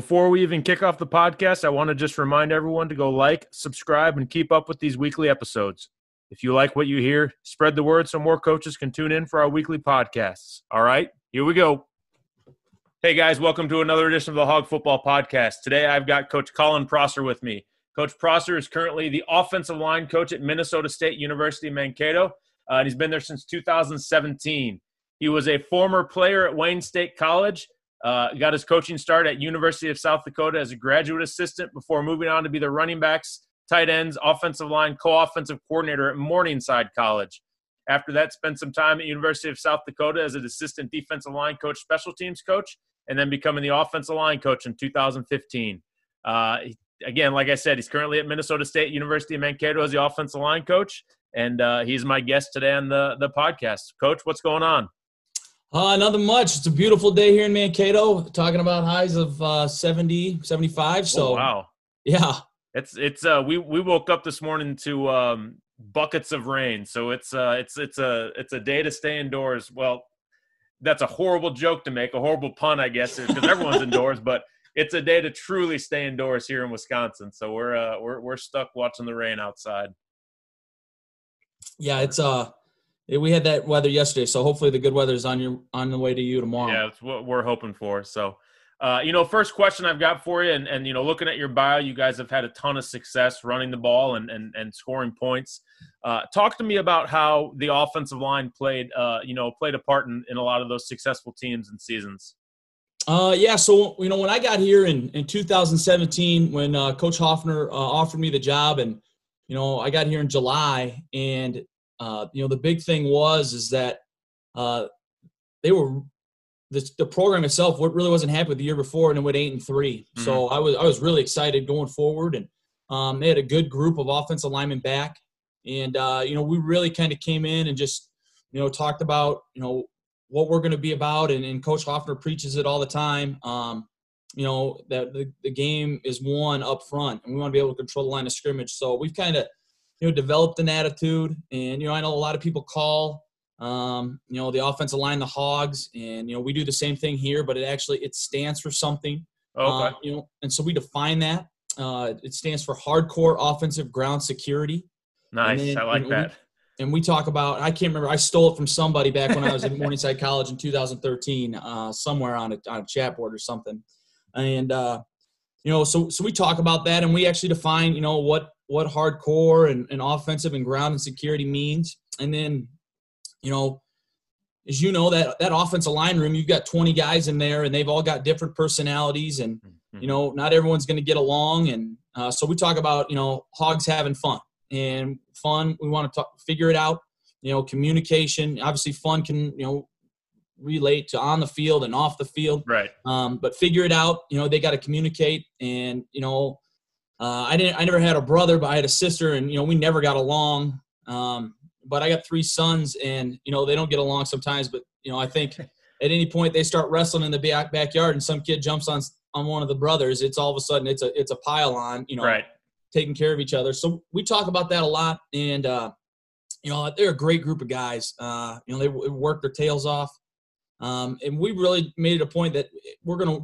Before we even kick off the podcast, I want to just remind everyone to go like, subscribe, and keep up with these weekly episodes. If you like what you hear, spread the word so more coaches can tune in for our weekly podcasts. All right, here we go. Hey guys, welcome to another edition of the Hog Football Podcast. Today I've got Coach Collin Prosser with me. Coach Prosser is currently the offensive line coach at Minnesota State University Mankato, uh, and he's been there since 2017. He was a former player at Wayne State College uh, got his coaching start at University of South Dakota as a graduate assistant before moving on to be the running backs, tight ends, offensive line, co-offensive coordinator at Morningside College. After that, spent some time at University of South Dakota as an assistant defensive line coach, special teams coach, and then becoming the offensive line coach in 2015. Uh, again, like I said, he's currently at Minnesota State University of Mankato as the offensive line coach, and uh, he's my guest today on the the podcast. Coach, what's going on? Uh, nothing much. It's a beautiful day here in Mankato, talking about highs of uh, 70, 75. So, oh, wow. Yeah. It's, it's, uh, we, we woke up this morning to, um, buckets of rain. So it's, uh, it's, it's a, it's a day to stay indoors. Well, that's a horrible joke to make, a horrible pun, I guess, because everyone's indoors, but it's a day to truly stay indoors here in Wisconsin. So we're, uh, we're, we're stuck watching the rain outside. Yeah. It's, uh, we had that weather yesterday, so hopefully the good weather is on your on the way to you tomorrow. Yeah, that's what we're hoping for. So, uh, you know, first question I've got for you, and, and you know, looking at your bio, you guys have had a ton of success running the ball and and, and scoring points. Uh, talk to me about how the offensive line played, uh, you know, played a part in, in a lot of those successful teams and seasons. Uh, yeah, so you know, when I got here in in 2017, when uh, Coach Hoffner uh, offered me the job, and you know, I got here in July, and uh, you know, the big thing was is that uh, they were the, the program itself what really wasn't happy with the year before and it went eight and 3 mm-hmm. So I was I was really excited going forward, and um, they had a good group of offensive linemen back, and uh, you know we really kind of came in and just you know talked about you know what we're going to be about, and, and Coach Hoffner preaches it all the time. Um, you know that the, the game is won up front, and we want to be able to control the line of scrimmage. So we've kind of you know, developed an attitude. And, you know, I know a lot of people call, um, you know, the offensive line the hogs. And, you know, we do the same thing here, but it actually, it stands for something. Okay. Uh, you know, and so we define that. Uh, it stands for hardcore offensive ground security. Nice. Then, I like and that. We, and we talk about, I can't remember, I stole it from somebody back when I was at Morningside College in 2013, uh, somewhere on a, on a chat board or something. And, uh, you know, so, so we talk about that and we actually define, you know, what, what hardcore and, and offensive and ground and security means. And then, you know, as you know, that that offensive line room, you've got 20 guys in there, and they've all got different personalities, and mm-hmm. you know, not everyone's going to get along. And uh, so we talk about you know hogs having fun and fun. We want to talk, figure it out. You know, communication. Obviously, fun can you know relate to on the field and off the field. Right. Um, but figure it out. You know, they got to communicate, and you know, uh, I didn't. I never had a brother, but I had a sister, and you know we never got along. Um, but I got three sons, and you know they don't get along sometimes. But you know I think at any point they start wrestling in the back backyard, and some kid jumps on on one of the brothers, it's all of a sudden it's a it's a pile on. You know, right. taking care of each other. So we talk about that a lot, and uh, you know they're a great group of guys. Uh, you know they work their tails off, um, and we really made it a point that we're gonna.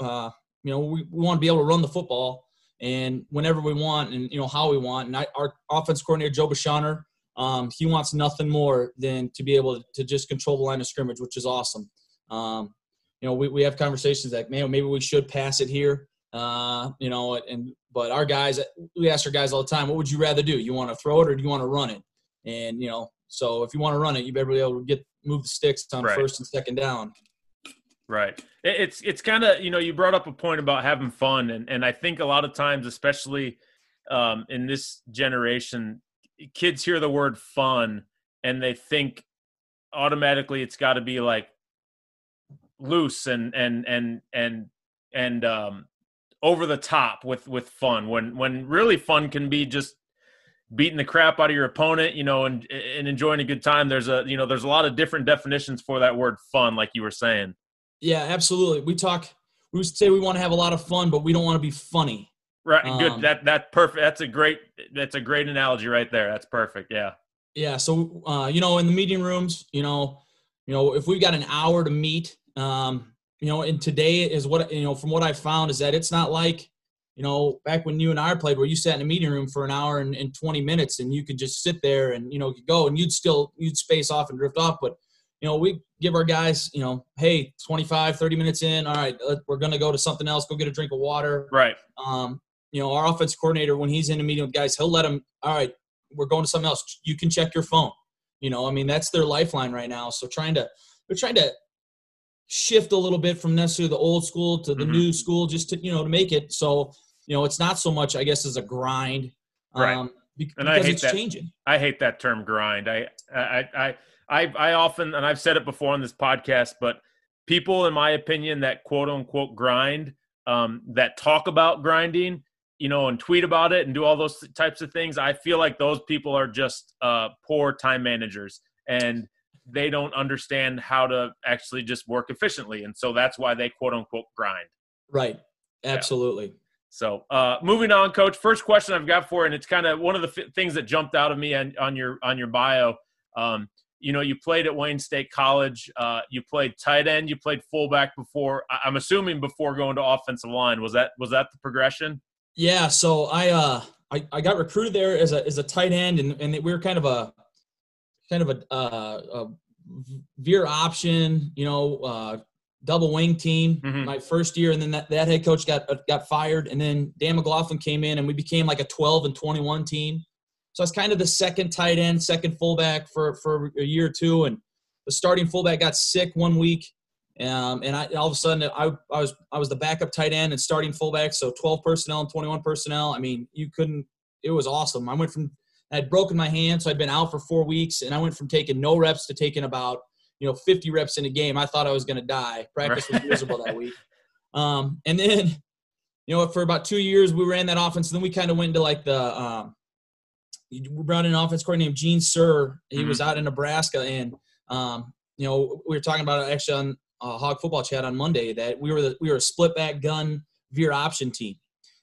Uh, you know, we, we want to be able to run the football and whenever we want and you know how we want. And I, our offense coordinator Joe Bashaner, um, he wants nothing more than to be able to just control the line of scrimmage, which is awesome. Um, you know, we, we have conversations like, man, maybe we should pass it here. Uh, you know, and but our guys, we ask our guys all the time, what would you rather do? You want to throw it or do you want to run it? And you know, so if you want to run it, you better be able to get move the sticks on right. first and second down. Right. It's it's kind of you know you brought up a point about having fun, and and I think a lot of times, especially um, in this generation, kids hear the word fun and they think automatically it's got to be like loose and and and and and um, over the top with with fun when when really fun can be just beating the crap out of your opponent, you know, and and enjoying a good time. There's a you know there's a lot of different definitions for that word fun, like you were saying. Yeah, absolutely. We talk. We say we want to have a lot of fun, but we don't want to be funny. Right. Um, good. That that perfect. That's a great. That's a great analogy right there. That's perfect. Yeah. Yeah. So uh, you know, in the meeting rooms, you know, you know, if we've got an hour to meet, um, you know, and today is what you know from what I found is that it's not like you know, back when you and I played, where you sat in a meeting room for an hour and, and 20 minutes and you could just sit there and, you know, go and you'd still, you'd space off and drift off. But, you know, we give our guys, you know, hey, 25, 30 minutes in, all right, we're going to go to something else, go get a drink of water. Right. Um, you know, our offense coordinator, when he's in a meeting with guys, he'll let them, all right, we're going to something else. You can check your phone. You know, I mean, that's their lifeline right now. So trying to, they're trying to shift a little bit from necessarily the old school to the mm-hmm. new school just to, you know, to make it so you know, it's not so much, I guess, as a grind. Right. Um, because and I hate that, changing. I hate that term grind. I, I, I, I, I often, and I've said it before on this podcast, but people, in my opinion, that quote unquote grind, um, that talk about grinding, you know, and tweet about it and do all those types of things, I feel like those people are just uh, poor time managers and they don't understand how to actually just work efficiently. And so that's why they quote unquote grind. Right. Absolutely. Yeah. So, uh, moving on, Coach. First question I've got for, you, and it's kind of one of the f- things that jumped out of me on, on your on your bio. Um, you know, you played at Wayne State College. Uh, you played tight end. You played fullback before. I'm assuming before going to offensive line. Was that was that the progression? Yeah. So I uh, I, I got recruited there as a as a tight end, and and we were kind of a kind of a, uh, a veer option. You know, uh, double wing team mm-hmm. my first year, and then that, that head coach got uh, got fired, and then Dan McLaughlin came in, and we became like a 12 and 21 team. So I was kind of the second tight end, second fullback for for a year or two, and the starting fullback got sick one week, um, and I all of a sudden I, I was I was the backup tight end and starting fullback, so 12 personnel and 21 personnel. I mean, you couldn't. It was awesome. I went from I had broken my hand, so I'd been out for four weeks, and I went from taking no reps to taking about you know 50 reps in a game. I thought I was going to die. Practice right. was miserable that week. Um, and then, you know, for about two years we ran that offense. And then we kind of went into like the um, we brought in an offense coordinator named Gene Sir. He mm-hmm. was out in Nebraska, and um, you know we were talking about it actually on uh, Hog Football Chat on Monday that we were the, we were a split back gun veer option team,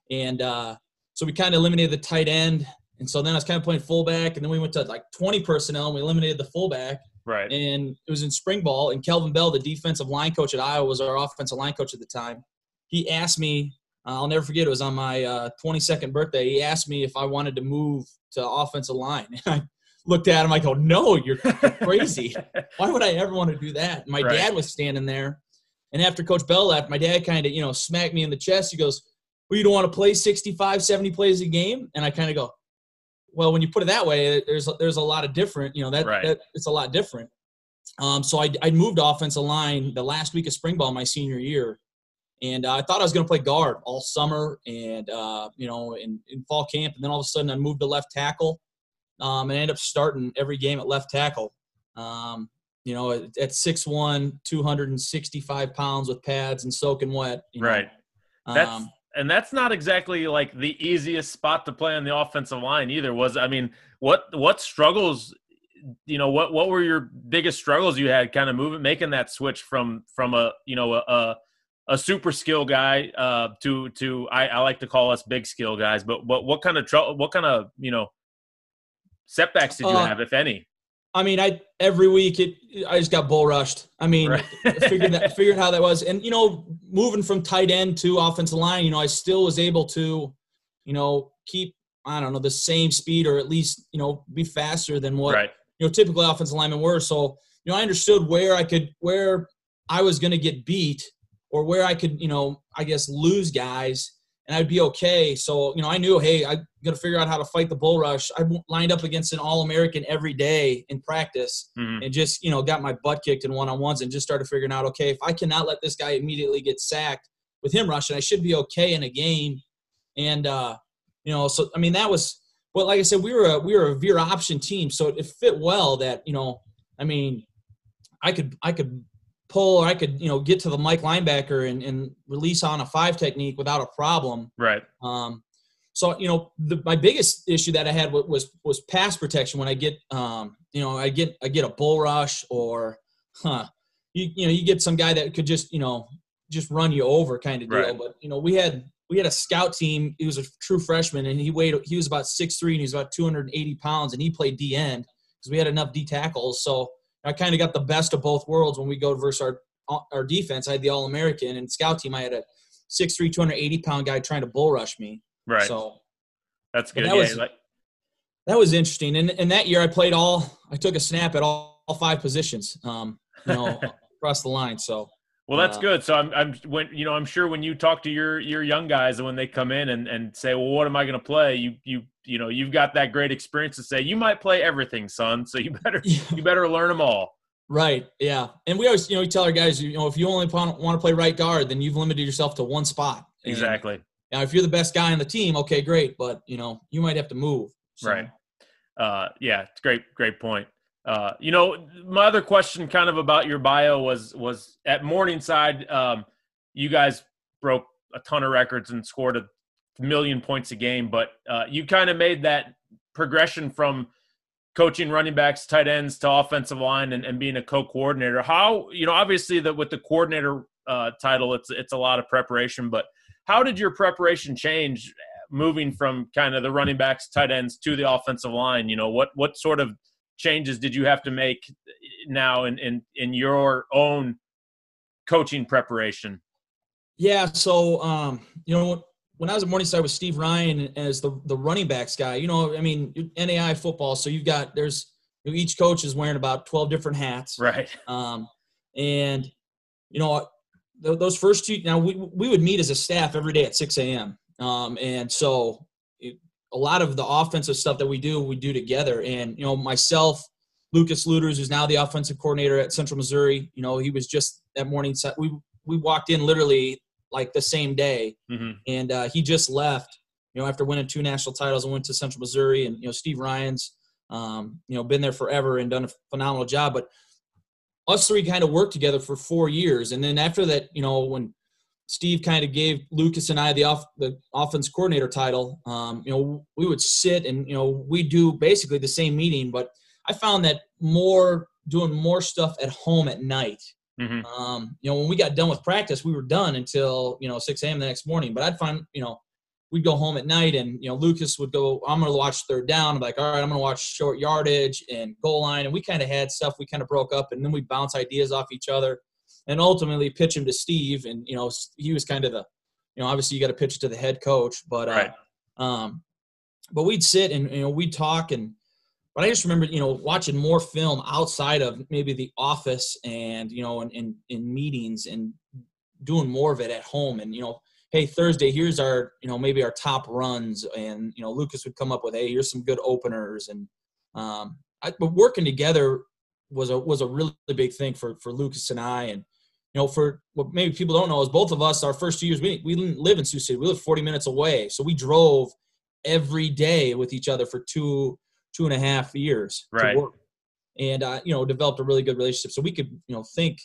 and uh, so we kind of eliminated the tight end. And so then I was kind of playing fullback, and then we went to like 20 personnel, and we eliminated the fullback. Right. And it was in spring ball, and Kelvin Bell, the defensive line coach at Iowa, was our offensive line coach at the time. He asked me, I'll never forget, it was on my uh, 22nd birthday. He asked me if I wanted to move to offensive line. And I looked at him, I go, No, you're crazy. Why would I ever want to do that? And my right. dad was standing there. And after Coach Bell left, my dad kind of, you know, smacked me in the chest. He goes, Well, you don't want to play 65, 70 plays a game? And I kind of go, well, when you put it that way, there's there's a lot of different. You know that, right. that it's a lot different. Um, so I I moved offensive line the last week of spring ball my senior year, and uh, I thought I was going to play guard all summer and uh, you know in, in fall camp, and then all of a sudden I moved to left tackle, um, and I ended up starting every game at left tackle. Um, you know, at, at 6'1", 265 pounds with pads and soaking wet. You know. Right. That's um, and that's not exactly like the easiest spot to play on the offensive line either. Was I mean, what what struggles? You know, what what were your biggest struggles you had, kind of moving, making that switch from from a you know a a, a super skill guy uh, to to I, I like to call us big skill guys. But what what kind of trouble? What kind of you know setbacks did you uh, have, if any? I mean, I every week it I just got bull rushed. I mean, right. figured that figured how that was, and you know, moving from tight end to offensive line, you know, I still was able to, you know, keep I don't know the same speed or at least you know be faster than what right. you know typically offensive linemen were. So you know, I understood where I could where I was going to get beat or where I could you know I guess lose guys and I'd be okay. So, you know, I knew, hey, I got to figure out how to fight the bull rush. I lined up against an All American every day in practice mm-hmm. and just, you know, got my butt kicked in one on ones and just started figuring out, okay, if I cannot let this guy immediately get sacked with him rushing, I should be okay in a game. And, uh, you know, so, I mean, that was, but like I said, we were a, we were a veer option team. So it fit well that, you know, I mean, I could, I could pull or I could, you know, get to the Mike linebacker and, and release on a five technique without a problem. Right. Um, so you know, the, my biggest issue that I had was was pass protection when I get, um, you know, I get I get a bull rush or, huh, you you know, you get some guy that could just you know just run you over kind of deal. Right. But you know, we had we had a scout team. He was a true freshman, and he weighed he was about six three, and he was about two hundred and eighty pounds, and he played D end because we had enough D tackles. So I kind of got the best of both worlds when we go versus our our defense. I had the All American and scout team. I had a 6'3", 280 pound guy trying to bull rush me. Right. So that's good. That, yeah, was, like, that was interesting. And, and that year I played all. I took a snap at all, all five positions. Um, you know, across the line. So. Well, that's uh, good. So I'm, I'm when you know I'm sure when you talk to your your young guys and when they come in and, and say, well, what am I going to play? You you you know you've got that great experience to say you might play everything, son. So you better you better learn them all. Right. Yeah. And we always you know we tell our guys you know if you only want to play right guard, then you've limited yourself to one spot. And exactly. Now, if you're the best guy on the team, okay, great, but you know you might have to move. So. Right. Uh, yeah, it's great. Great point. Uh, you know, my other question, kind of about your bio, was was at Morningside. Um, you guys broke a ton of records and scored a million points a game, but uh, you kind of made that progression from coaching running backs, tight ends to offensive line, and, and being a co-coordinator. How you know, obviously, that with the coordinator uh, title, it's it's a lot of preparation, but how did your preparation change moving from kind of the running backs, tight ends to the offensive line? You know, what what sort of changes did you have to make now in in, in your own coaching preparation? Yeah, so um, you know when I was at Morningside with Steve Ryan as the the running backs guy, you know, I mean NAIA football, so you've got there's you know, each coach is wearing about twelve different hats, right? Um, and you know those first two. Now we we would meet as a staff every day at six a.m. Um, and so a lot of the offensive stuff that we do, we do together. And you know, myself, Lucas Luters, who's now the offensive coordinator at Central Missouri, you know, he was just that morning. We we walked in literally like the same day, mm-hmm. and uh, he just left. You know, after winning two national titles and went to Central Missouri, and you know, Steve Ryan's, um, you know, been there forever and done a phenomenal job. But us three kind of worked together for four years, and then after that, you know, when Steve kind of gave Lucas and I the off the offense coordinator title. Um, you know, we would sit and you know we do basically the same meeting, but I found that more doing more stuff at home at night. Mm-hmm. Um, you know, when we got done with practice, we were done until you know 6 a.m. the next morning. But I'd find you know we'd go home at night, and you know Lucas would go. I'm going to watch third down. I'm like, all right, I'm going to watch short yardage and goal line, and we kind of had stuff we kind of broke up, and then we bounce ideas off each other and ultimately pitch him to Steve. And you know, he was kind of the, you know, obviously you got to pitch to the head coach, but uh, right. um, but we'd sit and you know we'd talk and. But I just remember, you know, watching more film outside of maybe the office and, you know, in, in, in meetings and doing more of it at home. And, you know, hey thursday here's our you know maybe our top runs and you know lucas would come up with hey here's some good openers and um I, but working together was a was a really big thing for for lucas and i and you know, for what maybe people don't know is both of us, our first two years, we, we didn't live in Sioux City. We lived 40 minutes away. So we drove every day with each other for two, two and a half years. Right. And, uh, you know, developed a really good relationship. So we could, you know, think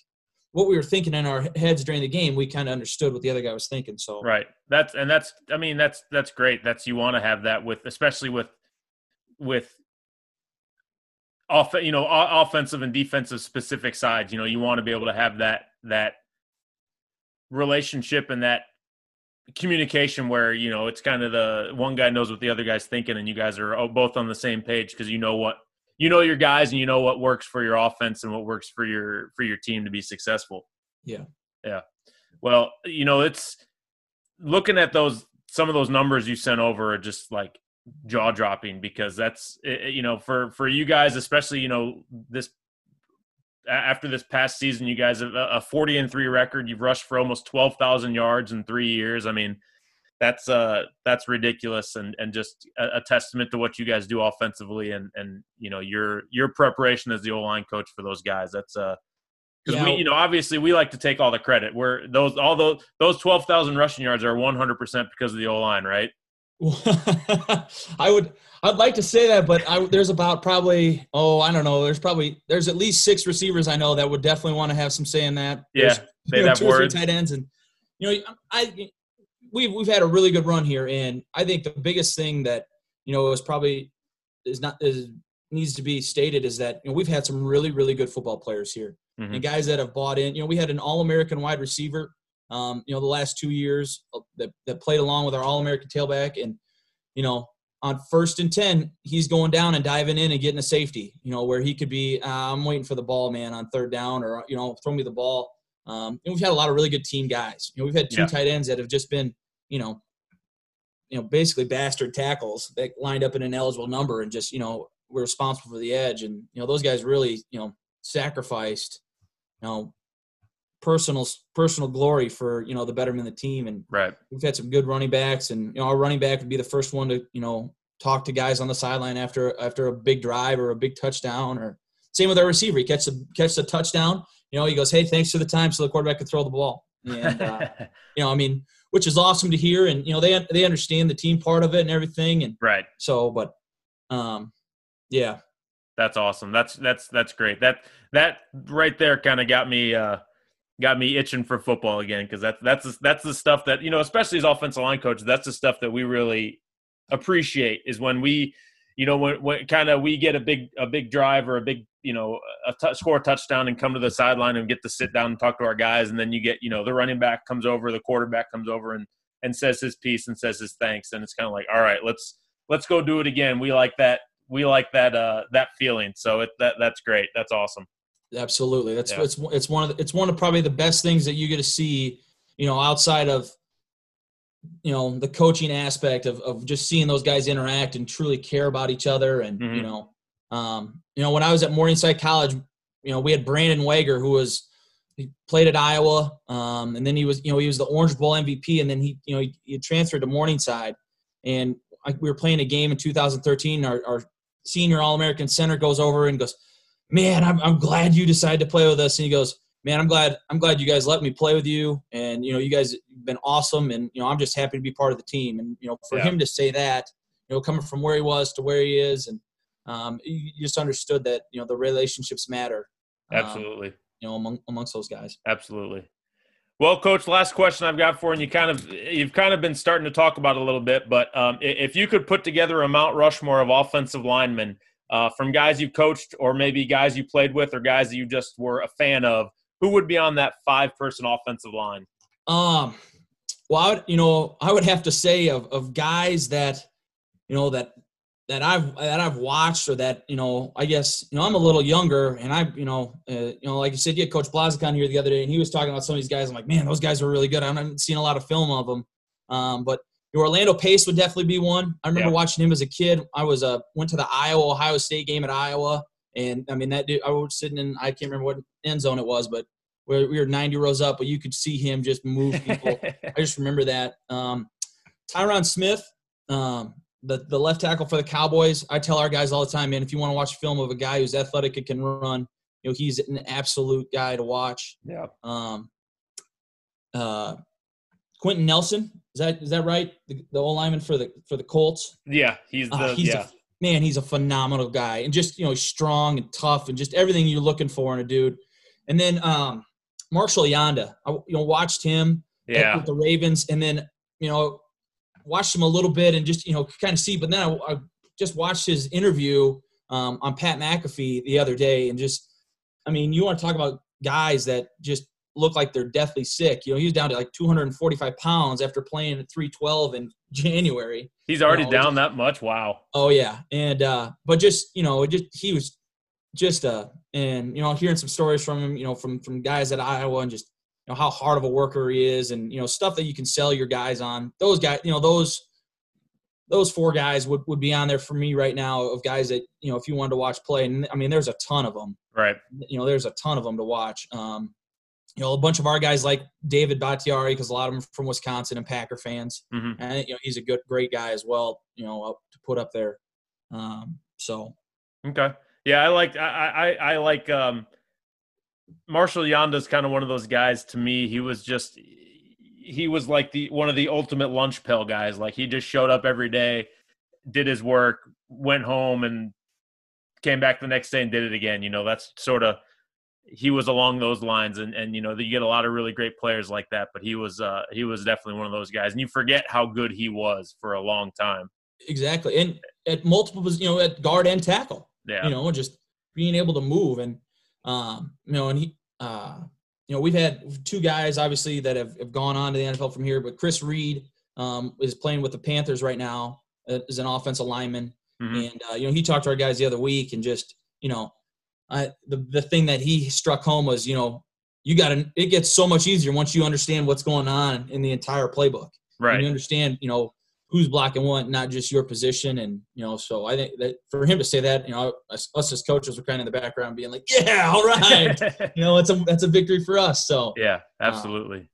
what we were thinking in our heads during the game. We kind of understood what the other guy was thinking. So, right. That's, and that's, I mean, that's, that's great. That's, you want to have that with, especially with, with off, you know, offensive and defensive specific sides. You know, you want to be able to have that that relationship and that communication where you know it's kind of the one guy knows what the other guy's thinking, and you guys are both on the same page because you know what you know your guys and you know what works for your offense and what works for your for your team to be successful. Yeah, yeah. Well, you know, it's looking at those some of those numbers you sent over are just like jaw dropping because that's eh, eh, you know for for you guys especially you know this after this past season you guys have a 40 and 3 record you've rushed for almost 12,000 yards in 3 years i mean that's uh that's ridiculous and and just a, a, testament to what you guys do offensively and and you know your your preparation as the O line coach for those guys. That's uh because yeah. we you know obviously we like to take all the credit. We're those all those those twelve thousand rushing yards are one hundred percent because of the O line, right? I would I'd like to say that, but I, there's about probably oh I don't know there's probably there's at least six receivers I know that would definitely want to have some say in that. Yeah, there's, say you know, that word. Tight ends and you know I we've we've had a really good run here, and I think the biggest thing that you know is probably is not is needs to be stated is that you know we've had some really really good football players here mm-hmm. and guys that have bought in. You know we had an All American wide receiver um, you know, the last two years uh, that, that played along with our All American tailback. And, you know, on first and 10, he's going down and diving in and getting a safety, you know, where he could be, uh, I'm waiting for the ball, man, on third down or, you know, throw me the ball. Um, and we've had a lot of really good team guys. You know, we've had two yeah. tight ends that have just been, you know, you know, basically bastard tackles that lined up in an eligible number and just, you know, we're responsible for the edge. And, you know, those guys really, you know, sacrificed, you know, personal personal glory for you know the betterment of the team. And right, we've had some good running backs, and you know our running back would be the first one to you know talk to guys on the sideline after after a big drive or a big touchdown. Or same with our receiver, he catches a catches a touchdown. You know, he goes, "Hey, thanks for the time," so the quarterback could throw the ball. And uh, you know, I mean, which is awesome to hear. And you know, they they understand the team part of it and everything. And right. So, but um, yeah, that's awesome. That's that's that's great. That that right there kind of got me uh got me itching for football again because that's that's that's the stuff that you know, especially as offensive line coach, that's the stuff that we really appreciate is when we, you know, when, when kind of we get a big a big drive or a big you know a t- score a touchdown and come to the sideline and get to sit down and talk to our guys, and then you get you know the running back comes over, the quarterback comes over and and says his piece and says his thanks, and it's kind of like all right, let's let's go do it again. We like that. We like that uh, that feeling. So it, that that's great. That's awesome. Absolutely. That's yeah. it's it's one of the, it's one of probably the best things that you get to see, you know, outside of you know the coaching aspect of, of just seeing those guys interact and truly care about each other and mm-hmm. you know um, you know when I was at Morningside College you know we had Brandon Wegher who was he played at Iowa um, and then he was you know he was the Orange Bowl MVP and then he you know he, he transferred to Morningside and I, we were playing a game in 2013 our, our senior All American center goes over and goes man, I'm, I'm glad you decided to play with us. And he goes, man, I'm glad, I'm glad you guys let me play with you. And, you know, you guys have been awesome. And, you know, I'm just happy to be part of the team. And, you know, for yeah. him to say that, you know, coming from where he was to where he is, and um, you just understood that, you know, the relationships matter. Um, Absolutely. You know, among, amongst those guys. Absolutely. Well, coach, last question I've got for you, and you kind of you've kind of been starting to talk about it a little bit, but um, if you could put together a Mount Rushmore of offensive linemen uh, from guys you coached or maybe guys you played with or guys that you just were a fan of, who would be on that five person offensive line? Um, well, I would, you know, I would have to say of, of guys that, you know, that, that I've, that I've watched or that, you know, I guess, you know, I'm a little younger and I, you know, uh, you know, like you said, yeah, coach Blazicon here the other day and he was talking about some of these guys. I'm like, man, those guys are really good. I haven't seen a lot of film of them. Um, but Orlando Pace would definitely be one. I remember yeah. watching him as a kid. I was uh, went to the Iowa Ohio State game at Iowa, and I mean that dude. I was sitting in I can't remember what end zone it was, but we were 90 rows up, but you could see him just move people. I just remember that. Um, Tyron Smith, um, the the left tackle for the Cowboys. I tell our guys all the time, man, if you want to watch a film of a guy who's athletic and can run, you know he's an absolute guy to watch. Yeah. Um, uh, Quenton Nelson. Is that is that right? The, the old lineman for the for the Colts. Yeah, he's uh, the uh, he's yeah. A, man, he's a phenomenal guy, and just you know, strong and tough, and just everything you're looking for in a dude. And then um, Marshall Yanda, I you know watched him yeah. with the Ravens, and then you know watched him a little bit and just you know kind of see. But then I, I just watched his interview um, on Pat McAfee the other day, and just I mean, you want to talk about guys that just look like they're deathly sick. You know, he was down to like 245 pounds after playing at 312 in January. He's already you know, down that much. Wow. Oh yeah, and uh, but just you know, just he was just uh, and you know, hearing some stories from him, you know, from from guys at Iowa, and just you know how hard of a worker he is, and you know stuff that you can sell your guys on. Those guys, you know, those those four guys would, would be on there for me right now of guys that you know if you wanted to watch play and i mean there's a ton of them right you know there's a ton of them to watch um, you know, a bunch of our guys like David Bakhtiari because a lot of them from Wisconsin and Packer fans, Mhm. and you know he's a good, great guy as well. You know, up to put up there. Um, so Okay. Yeah, I like I I, I like um Marshall Yanda's kind of one of those guys to me. He was just he was like the one of the ultimate lunch pill guys. Like he just showed up every day, did his work, went home and came back the next day and did it again. You know, that's sort of he was along those lines and and you know, you get a lot of really great players like that, but he was uh he was definitely one of those guys. And you forget how good he was for a long time. exactly, and at multiple, you know, at guard and tackle. Yeah. you know, just being able to move and um, you know, and he uh you know, we've had two guys obviously that have, have gone on to the NFL from here, but Chris Reed um is playing with the Panthers right now uh, as an offensive lineman. Mhm. And uh, you know, he talked to our guys the other week and just, you know, I the the thing that he struck home was, you know, you got to it gets so much easier once you understand what's going on in the entire playbook. And Right. you understand, you know, who's blocking what, not just your position. And, you know, so I think that for him to say that, you know, us, us as coaches were kind of in the background being like, yeah, all right. you know, it's a, that's a victory for us. So, yeah, absolutely.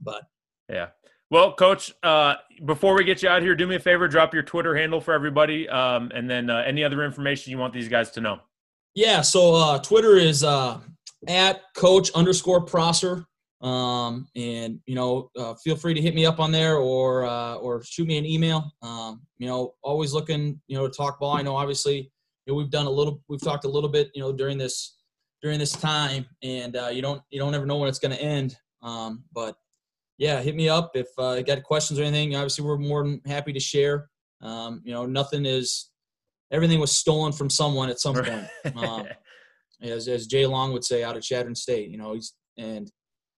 but Yeah. Well, Coach, uh, before we get you out here, do me a favor, drop your Twitter handle for everybody, um, and then uh, any other information you want these guys to know. Yeah, so uh, Twitter is uh, at coach underscore Prosser. Um, and you know, uh, feel free to hit me up on there or uh, or shoot me an email. Um, you know, always looking, you know, to talk ball. I know obviously, you know, we've done a little, we've talked a little bit, you know, during this during this time, and uh, you don't you don't ever know when it's going to end. Um, but yeah, hit me up if uh, you got questions or anything. Obviously, we're more than happy to share. Um, you know, nothing is everything was stolen from someone at some point. Um, as as Jay Long would say out of Chadron State. You know, he's and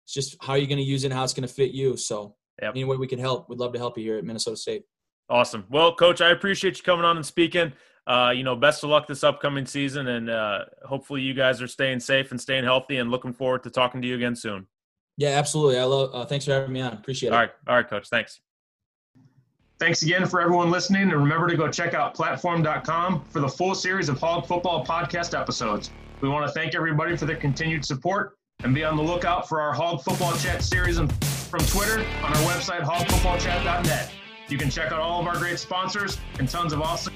it's just how are you're going to use it, and how it's going to fit you. So, Yep. any way we can help, we'd love to help you here at Minnesota State. awesome. Well, Coach, I appreciate you coming on and speaking. Uh, you know, best of luck this upcoming season, and uh, hopefully you guys are staying safe and staying healthy. And looking forward to talking to you again soon. Yeah, absolutely. I love. Uh, thanks for having me on. Appreciate it. All right, all right, Coach. Thanks. Thanks again for everyone listening, and remember to go check out platform.com for the full series of Hog Football podcast episodes. We want to thank everybody for their continued support and be on the lookout for our Hog Football Chat series from Twitter on our website, hogfootballchat.net. You can check out all of our great sponsors and tons of awesome